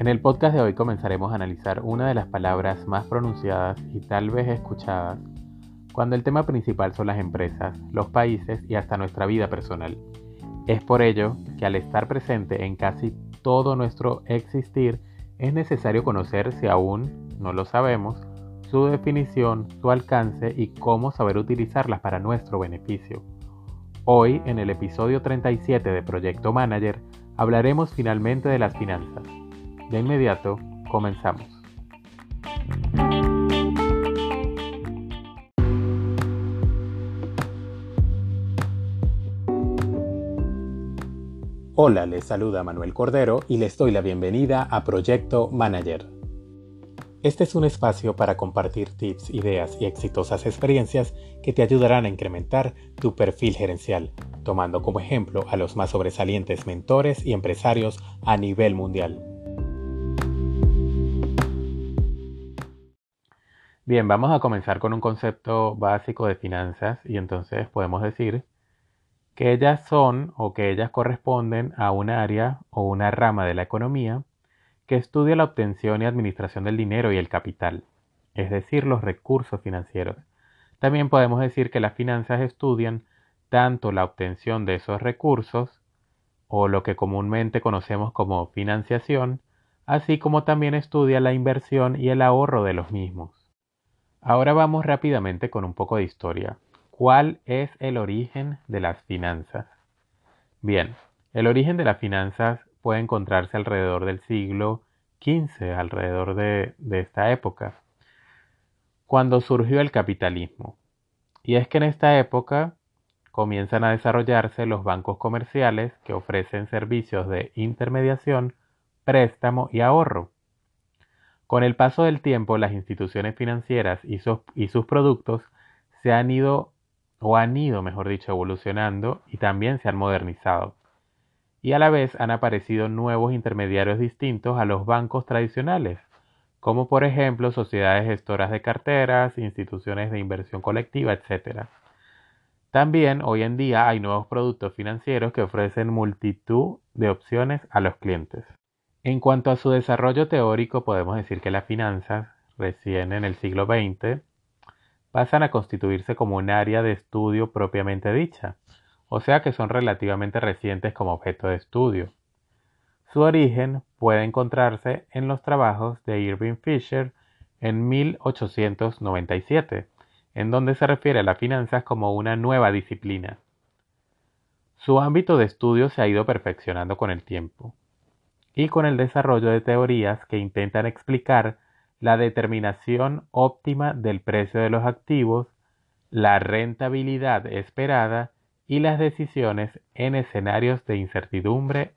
En el podcast de hoy comenzaremos a analizar una de las palabras más pronunciadas y tal vez escuchadas cuando el tema principal son las empresas, los países y hasta nuestra vida personal. Es por ello que al estar presente en casi todo nuestro existir, es necesario conocer si aún no lo sabemos, su definición, su alcance y cómo saber utilizarlas para nuestro beneficio. Hoy, en el episodio 37 de Proyecto Manager, hablaremos finalmente de las finanzas. De inmediato, comenzamos. Hola, les saluda Manuel Cordero y les doy la bienvenida a Proyecto Manager. Este es un espacio para compartir tips, ideas y exitosas experiencias que te ayudarán a incrementar tu perfil gerencial, tomando como ejemplo a los más sobresalientes mentores y empresarios a nivel mundial. Bien, vamos a comenzar con un concepto básico de finanzas y entonces podemos decir que ellas son o que ellas corresponden a un área o una rama de la economía que estudia la obtención y administración del dinero y el capital, es decir, los recursos financieros. También podemos decir que las finanzas estudian tanto la obtención de esos recursos, o lo que comúnmente conocemos como financiación, así como también estudia la inversión y el ahorro de los mismos. Ahora vamos rápidamente con un poco de historia. ¿Cuál es el origen de las finanzas? Bien, el origen de las finanzas puede encontrarse alrededor del siglo XV, alrededor de, de esta época, cuando surgió el capitalismo. Y es que en esta época comienzan a desarrollarse los bancos comerciales que ofrecen servicios de intermediación, préstamo y ahorro. Con el paso del tiempo, las instituciones financieras y sus, productos se han ido, o han ido, mejor dicho, evolucionando y también se han modernizado. Y a la vez han aparecido nuevos intermediarios distintos a los bancos tradicionales, como por ejemplo sociedades gestoras de carteras, instituciones de inversión colectiva, etc. También hoy en día hay nuevos productos financieros que ofrecen multitud de opciones a los clientes. En cuanto a su desarrollo teórico, podemos decir que las finanzas, recién en el siglo XX, pasan a constituirse como un área de estudio propiamente dicha, o sea que son relativamente recientes como objeto de estudio. Su origen puede encontrarse en los trabajos de Irving Fisher en 1897, en donde se refiere a las finanzas como una nueva disciplina. Su ámbito de estudio se ha ido perfeccionando con el tiempo y con el desarrollo de teorías que intentan explicar la determinación óptima del precio de los activos, la rentabilidad esperada y las decisiones en escenarios de incertidumbre,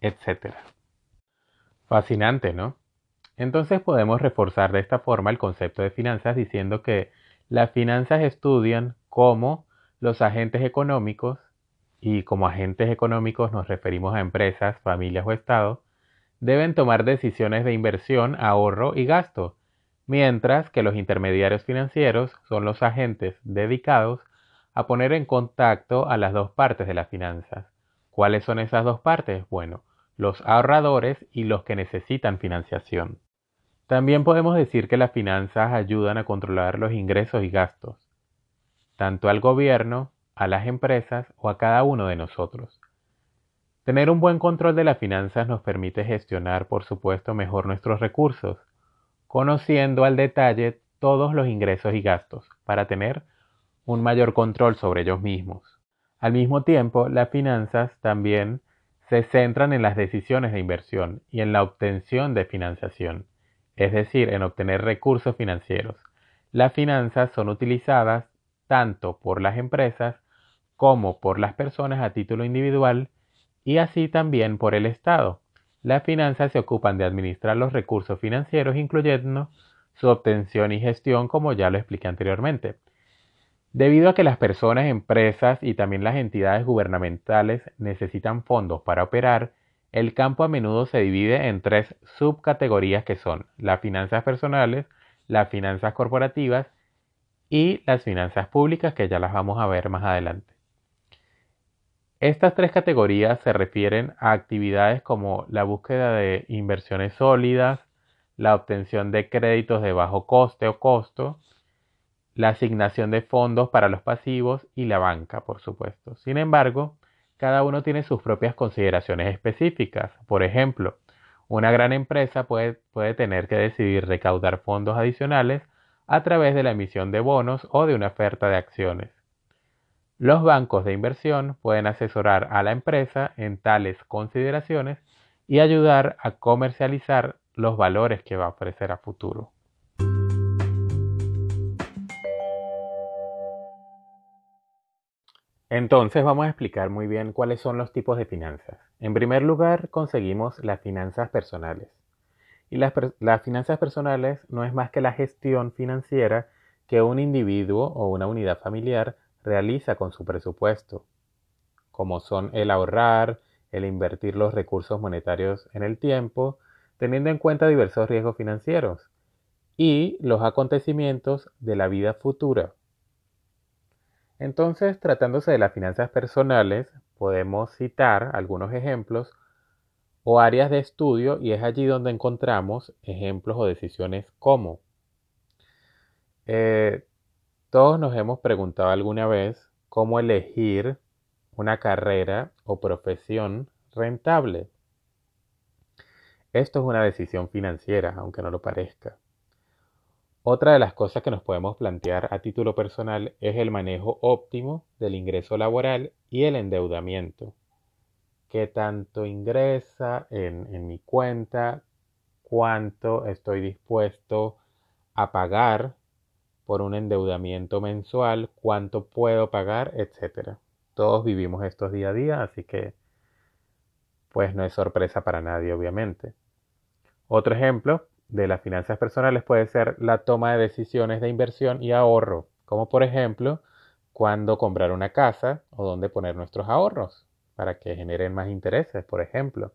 etc. Fascinante, ¿no? Entonces podemos reforzar de esta forma el concepto de finanzas diciendo que las finanzas estudian cómo los agentes económicos, y como agentes económicos nos referimos a empresas, familias o estados, deben tomar decisiones de inversión, ahorro y gasto, mientras que los intermediarios financieros son los agentes dedicados a poner en contacto a las dos partes de las finanzas. ¿Cuáles son esas dos partes? Bueno, los ahorradores y los que necesitan financiación. También podemos decir que las finanzas ayudan a controlar los ingresos y gastos, tanto al gobierno, a las empresas o a cada uno de nosotros. Tener un buen control de las finanzas nos permite gestionar, por supuesto, mejor nuestros recursos, conociendo al detalle todos los ingresos y gastos, para tener un mayor control sobre ellos mismos. Al mismo tiempo, las finanzas también se centran en las decisiones de inversión y en la obtención de financiación, es decir, en obtener recursos financieros. Las finanzas son utilizadas tanto por las empresas como por las personas a título individual y así también por el Estado. Las finanzas se ocupan de administrar los recursos financieros, incluyendo su obtención y gestión, como ya lo expliqué anteriormente. Debido a que las personas, empresas y también las entidades gubernamentales necesitan fondos para operar, el campo a menudo se divide en tres subcategorías que son las finanzas personales, las finanzas corporativas y las finanzas públicas que ya las vamos a ver más adelante. Estas tres categorías se refieren a actividades como la búsqueda de inversiones sólidas, la obtención de créditos de bajo coste o costo, la asignación de fondos para los pasivos y la banca, por supuesto. Sin embargo, cada uno tiene sus propias consideraciones específicas. Por ejemplo, una gran empresa puede, puede, tener que decidir recaudar fondos adicionales a través de la emisión de bonos o de una oferta de acciones. Los bancos de inversión pueden asesorar a la empresa en tales consideraciones y ayudar a comercializar los valores que va a ofrecer a futuro. Entonces vamos a explicar muy bien cuáles son los tipos de finanzas. En primer lugar, conseguimos las finanzas personales. Y las, las, finanzas personales no es más que la gestión financiera que un individuo o una unidad familiar realiza con su presupuesto, como son el ahorrar, el invertir los recursos monetarios en el tiempo, teniendo en cuenta diversos riesgos financieros y los acontecimientos de la vida futura entonces, tratándose de las finanzas personales, podemos citar algunos ejemplos o áreas de estudio y es allí donde encontramos ejemplos o decisiones como. Eh, todos nos hemos preguntado alguna vez cómo elegir una carrera o profesión rentable. Esto es una decisión financiera, aunque no lo parezca. Otra de las cosas que nos podemos plantear a título personal es el manejo óptimo del ingreso laboral y el endeudamiento. ¿Qué tanto ingresa en, mi cuenta? ¿Cuánto estoy dispuesto a pagar por un endeudamiento mensual? ¿Cuánto puedo pagar? Etcétera. Todos vivimos estos día a día, así que pues no es sorpresa para nadie, obviamente. Otro ejemplo de las finanzas personales puede ser la toma de decisiones de inversión y ahorro, como por ejemplo cuándo comprar una casa o dónde poner nuestros ahorros para que generen más intereses, por ejemplo.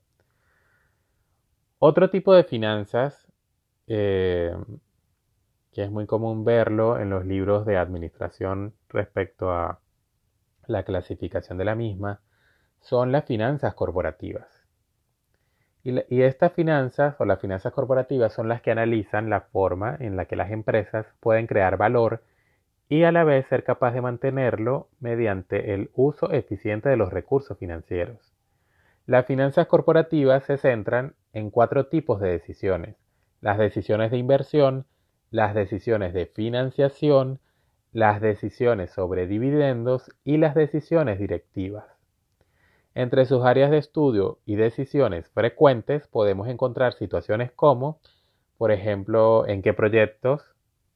Otro tipo de finanzas eh, que es muy común verlo en los libros de administración respecto a la clasificación de la misma son las finanzas corporativas. Y, estas finanzas o las finanzas corporativas son las que analizan la forma en la que las empresas pueden crear valor y a la vez ser capaz de mantenerlo mediante el uso eficiente de los recursos financieros. Las finanzas corporativas se centran en cuatro tipos de decisiones. Las decisiones de inversión, las decisiones de financiación, las decisiones sobre dividendos y las decisiones directivas. Entre sus áreas de estudio y decisiones frecuentes podemos encontrar situaciones como, por ejemplo, en qué proyectos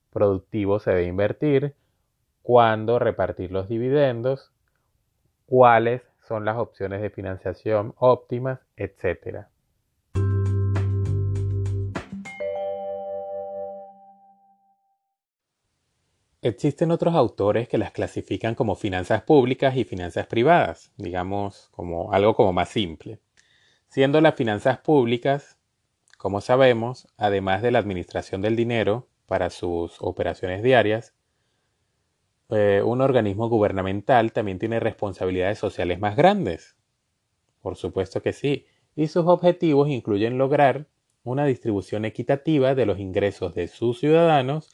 productivos se debe invertir, cuándo repartir los dividendos, cuáles son las opciones de financiación óptimas, etc. Existen otros autores que las clasifican como finanzas públicas y finanzas privadas, digamos como algo como más simple. Siendo las finanzas públicas, como sabemos, además de la administración del dinero para sus operaciones diarias, eh, un organismo gubernamental también tiene responsabilidades sociales más grandes. Por supuesto que sí, y sus objetivos incluyen lograr una distribución equitativa de los ingresos de sus ciudadanos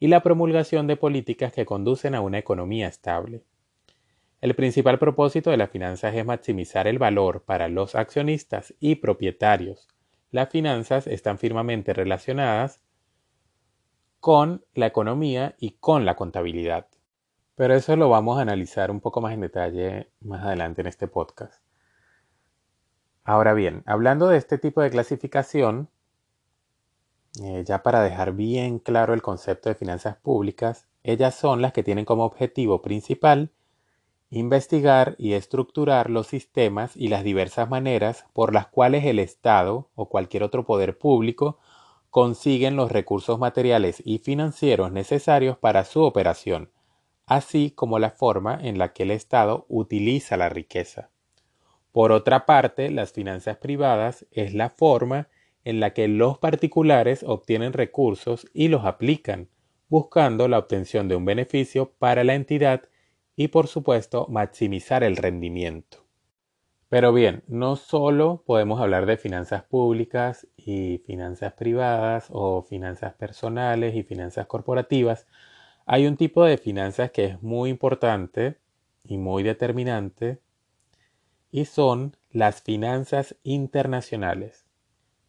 y la promulgación de políticas que conducen a una economía estable. El principal propósito de las finanzas es maximizar el valor para los accionistas y propietarios. Las finanzas están firmemente relacionadas con la economía y con la contabilidad. Pero eso lo vamos a analizar un poco más en detalle más adelante en este podcast. Ahora bien, hablando de este tipo de clasificación, eh, ya para dejar bien claro el concepto de finanzas públicas, ellas son las que tienen como objetivo principal investigar y estructurar los sistemas y las diversas maneras por las cuales el Estado o cualquier otro poder público consiguen los recursos materiales y financieros necesarios para su operación, así como la forma en la que el Estado utiliza la riqueza. Por otra parte, las finanzas privadas es la forma en la que los particulares obtienen recursos y los aplican, buscando la obtención de un beneficio para la entidad y por supuesto maximizar el rendimiento. Pero bien, no solo podemos hablar de finanzas públicas y finanzas privadas o finanzas personales y finanzas corporativas. Hay un tipo de finanzas que es muy importante y muy determinante y son las finanzas internacionales.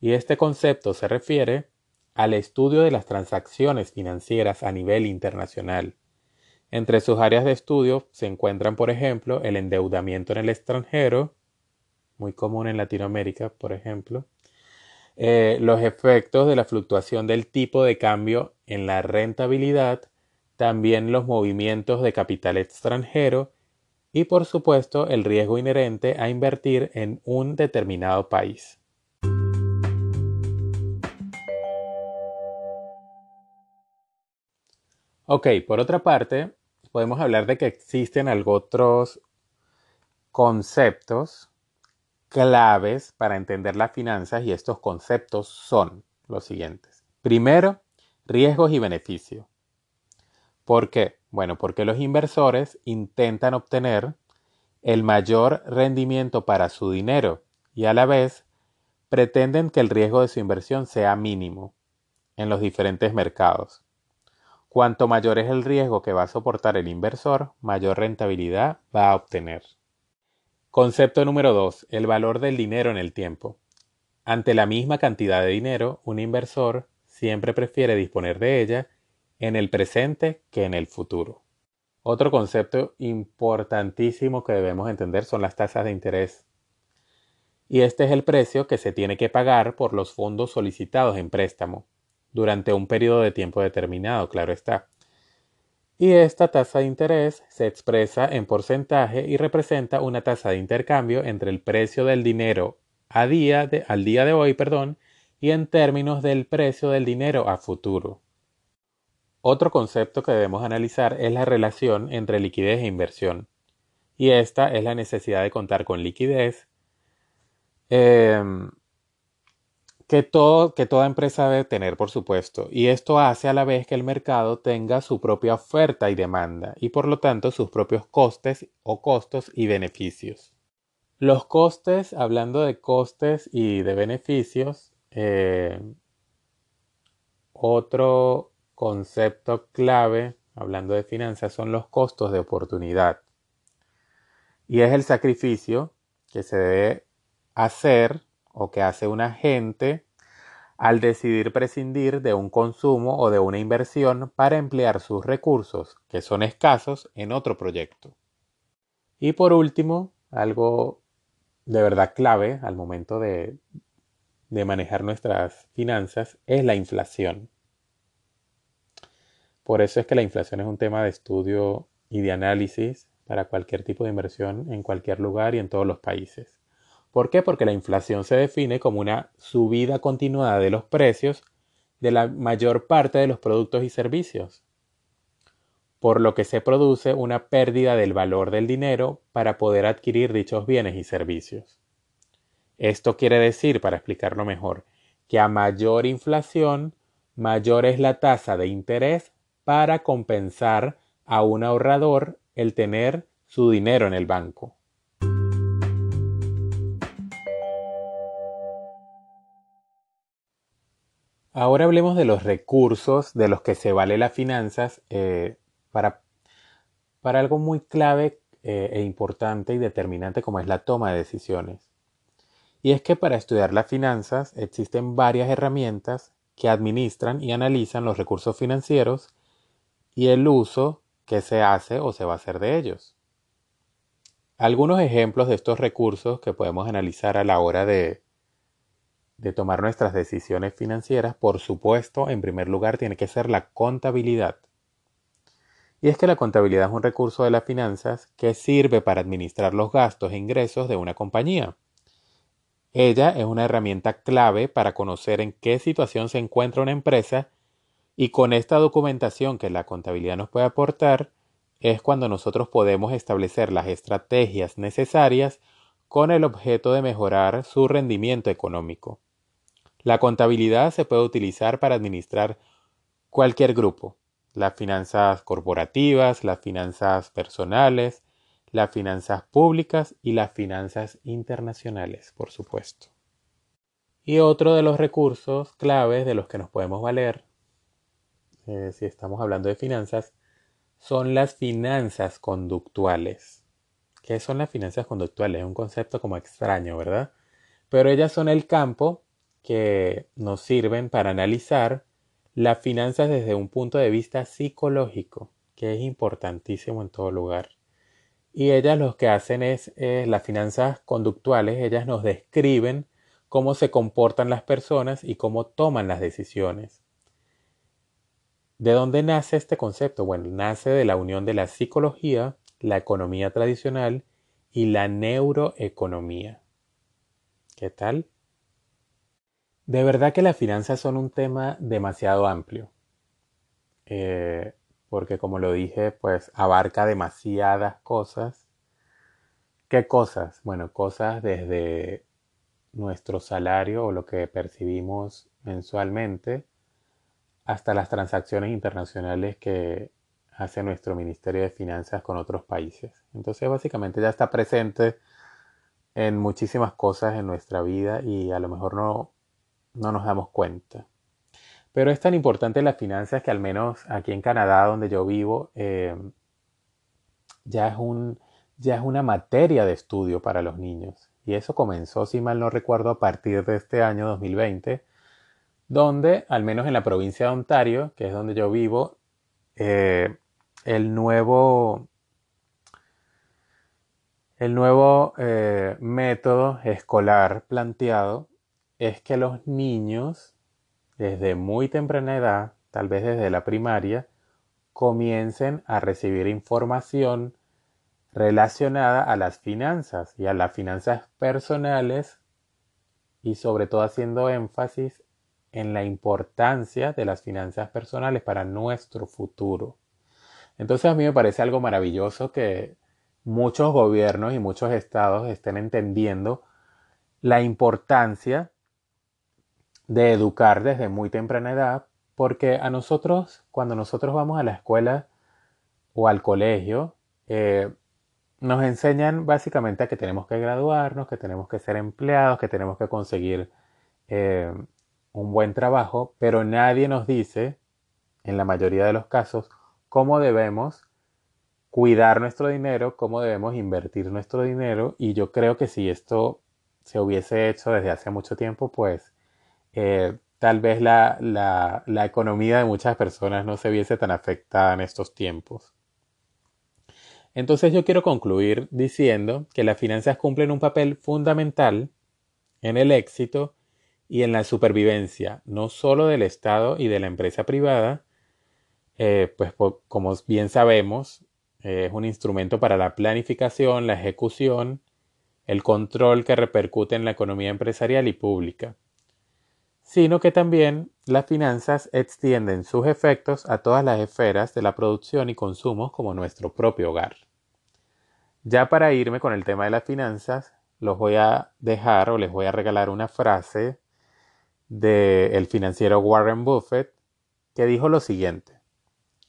Y este concepto se refiere al estudio de las transacciones financieras a nivel internacional. Entre sus áreas de estudio se encuentran, por ejemplo, el endeudamiento en el extranjero, muy común en Latinoamérica, por ejemplo, eh, los efectos de la fluctuación del tipo de cambio en la rentabilidad, también los movimientos de capital extranjero y por supuesto el riesgo inherente a invertir en un determinado país. Ok, por otra parte, podemos hablar de que existen otros conceptos claves para entender las finanzas y estos conceptos son los siguientes. Primero, riesgos y beneficios. ¿Por qué? Bueno, porque los inversores intentan obtener el mayor rendimiento para su dinero y a la vez pretenden que el riesgo de su inversión sea mínimo en los diferentes mercados. Cuanto mayor es el riesgo que va a soportar el inversor, mayor rentabilidad va a obtener. Concepto número 2. El valor del dinero en el tiempo. Ante la misma cantidad de dinero, un inversor siempre prefiere disponer de ella en el presente que en el futuro. Otro concepto importantísimo que debemos entender son las tasas de interés. Y este es el precio que se tiene que pagar por los fondos solicitados en préstamo durante un periodo de tiempo determinado, claro está y esta tasa de interés se expresa en porcentaje y representa una tasa de intercambio entre el precio del dinero a día de, al día de hoy perdón, y en términos del precio del dinero a futuro. Otro concepto que debemos analizar es la relación entre liquidez e inversión. Y esta es la necesidad de contar con liquidez em, que, todo, que toda empresa debe tener, por supuesto, y esto hace a la vez que el mercado tenga su propia oferta y demanda, y por lo tanto sus propios costes o costos y beneficios. Los costes, hablando de costes y de beneficios, eh, otro concepto clave, hablando de finanzas, son los costos de oportunidad. Y es el sacrificio que se debe hacer o que hace un agente al decidir prescindir de un consumo o de una inversión para emplear sus recursos, que son escasos, en otro proyecto. Y por último, algo de verdad clave al momento de, de manejar nuestras finanzas es la inflación. Por eso es que la inflación es un tema de estudio y de análisis para cualquier tipo de inversión en cualquier lugar y en todos los países. ¿Por qué? Porque la inflación se define como una subida continuada de los precios de la mayor parte de los productos y servicios, por lo que se produce una pérdida del valor del dinero para poder adquirir dichos bienes y servicios. Esto quiere decir, para explicarlo mejor, que a mayor inflación, mayor es la tasa de interés para compensar a un ahorrador el tener su dinero en el banco. Ahora hablemos de los recursos de los que se vale las finanzas eh, para, para, algo muy clave eh, e importante y determinante como es la toma de decisiones. Y es que para estudiar las finanzas existen varias herramientas que administran y analizan los recursos financieros y el uso que se hace o se va a hacer de ellos. Algunos ejemplos de estos recursos que podemos analizar a la hora de, de tomar nuestras decisiones financieras, por supuesto, en primer lugar tiene que ser la contabilidad. Y es que la contabilidad es un recurso de las finanzas que sirve para administrar los gastos e ingresos de una compañía. Ella es una herramienta clave para conocer en qué situación se encuentra una empresa y con esta documentación que la contabilidad nos puede aportar es cuando nosotros podemos establecer las estrategias necesarias con el objeto de mejorar su rendimiento económico. La contabilidad se puede utilizar para administrar cualquier grupo, las finanzas corporativas, las finanzas personales, las finanzas públicas y las finanzas internacionales, por supuesto. Y otro de los recursos claves de los que nos podemos valer, eh, si estamos hablando de finanzas, son las finanzas conductuales. ¿Qué son las finanzas conductuales? Es un concepto como extraño, ¿verdad? Pero ellas son el campo que nos sirven para analizar las finanzas desde un punto de vista psicológico, que es importantísimo en todo lugar. Y ellas lo que hacen es, las finanzas conductuales, ellas nos describen cómo se comportan las personas y cómo toman las decisiones. ¿De dónde nace este concepto? Bueno, nace de la unión de la psicología, la economía tradicional y la neuroeconomía. ¿Qué tal? De verdad que las finanzas son un tema demasiado amplio. Eh, porque como lo dije, pues abarca demasiadas cosas. ¿Qué cosas? Bueno, cosas desde nuestro salario o lo que percibimos mensualmente hasta las transacciones internacionales que hace nuestro Ministerio de Finanzas con otros países. Entonces básicamente ya está presente en muchísimas cosas en nuestra vida y a lo mejor no, no nos damos cuenta. Pero es tan importante las finanzas que al menos aquí en Canadá, donde yo vivo, eh, ya, es un, ya es una materia de estudio para los niños. Y eso comenzó, si mal no recuerdo, a partir de este año 2020, donde, al menos en la provincia de Ontario, que es donde yo vivo, eh, el nuevo, el nuevo eh, método escolar planteado es que los niños desde muy temprana edad, tal vez desde la primaria, comiencen a recibir información relacionada a las finanzas y a las finanzas personales y sobre todo haciendo énfasis en la importancia de las finanzas personales para nuestro futuro. Entonces a mí me parece algo maravilloso que muchos gobiernos y muchos estados estén entendiendo la importancia de educar desde muy temprana edad, porque a nosotros, cuando nosotros vamos a la escuela o al colegio, eh, nos enseñan básicamente a que tenemos que graduarnos, que tenemos que ser empleados, que tenemos que conseguir eh, un buen trabajo, pero nadie nos dice, en la mayoría de los casos, cómo debemos cuidar nuestro dinero, cómo debemos invertir nuestro dinero, y yo creo que si esto se hubiese hecho desde hace mucho tiempo, pues eh, tal vez la, la, economía de muchas personas no se viese tan afectada en estos tiempos. Entonces yo quiero concluir diciendo que las finanzas cumplen un papel fundamental en el éxito y en la supervivencia, no solo del Estado y de la empresa privada, eh, pues como bien sabemos, eh, es un instrumento para la planificación, la ejecución, el control que repercute en la economía empresarial y pública sino que también las finanzas extienden sus efectos a todas las esferas de la producción y consumo como nuestro propio hogar. Ya para irme con el tema de las finanzas, los voy a dejar o les voy a regalar una frase del financiero Warren Buffett que dijo lo siguiente.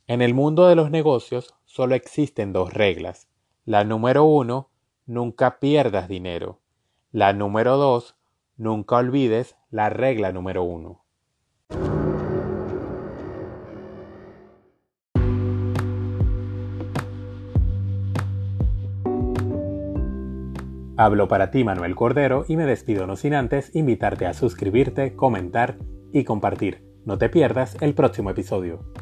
En el mundo de los negocios solo existen dos reglas. La número uno, nunca pierdas dinero. La número dos, Nunca olvides la regla número uno. Hablo para ti Manuel Cordero y me despido no sin antes invitarte a suscribirte, comentar y compartir. No te pierdas el próximo episodio.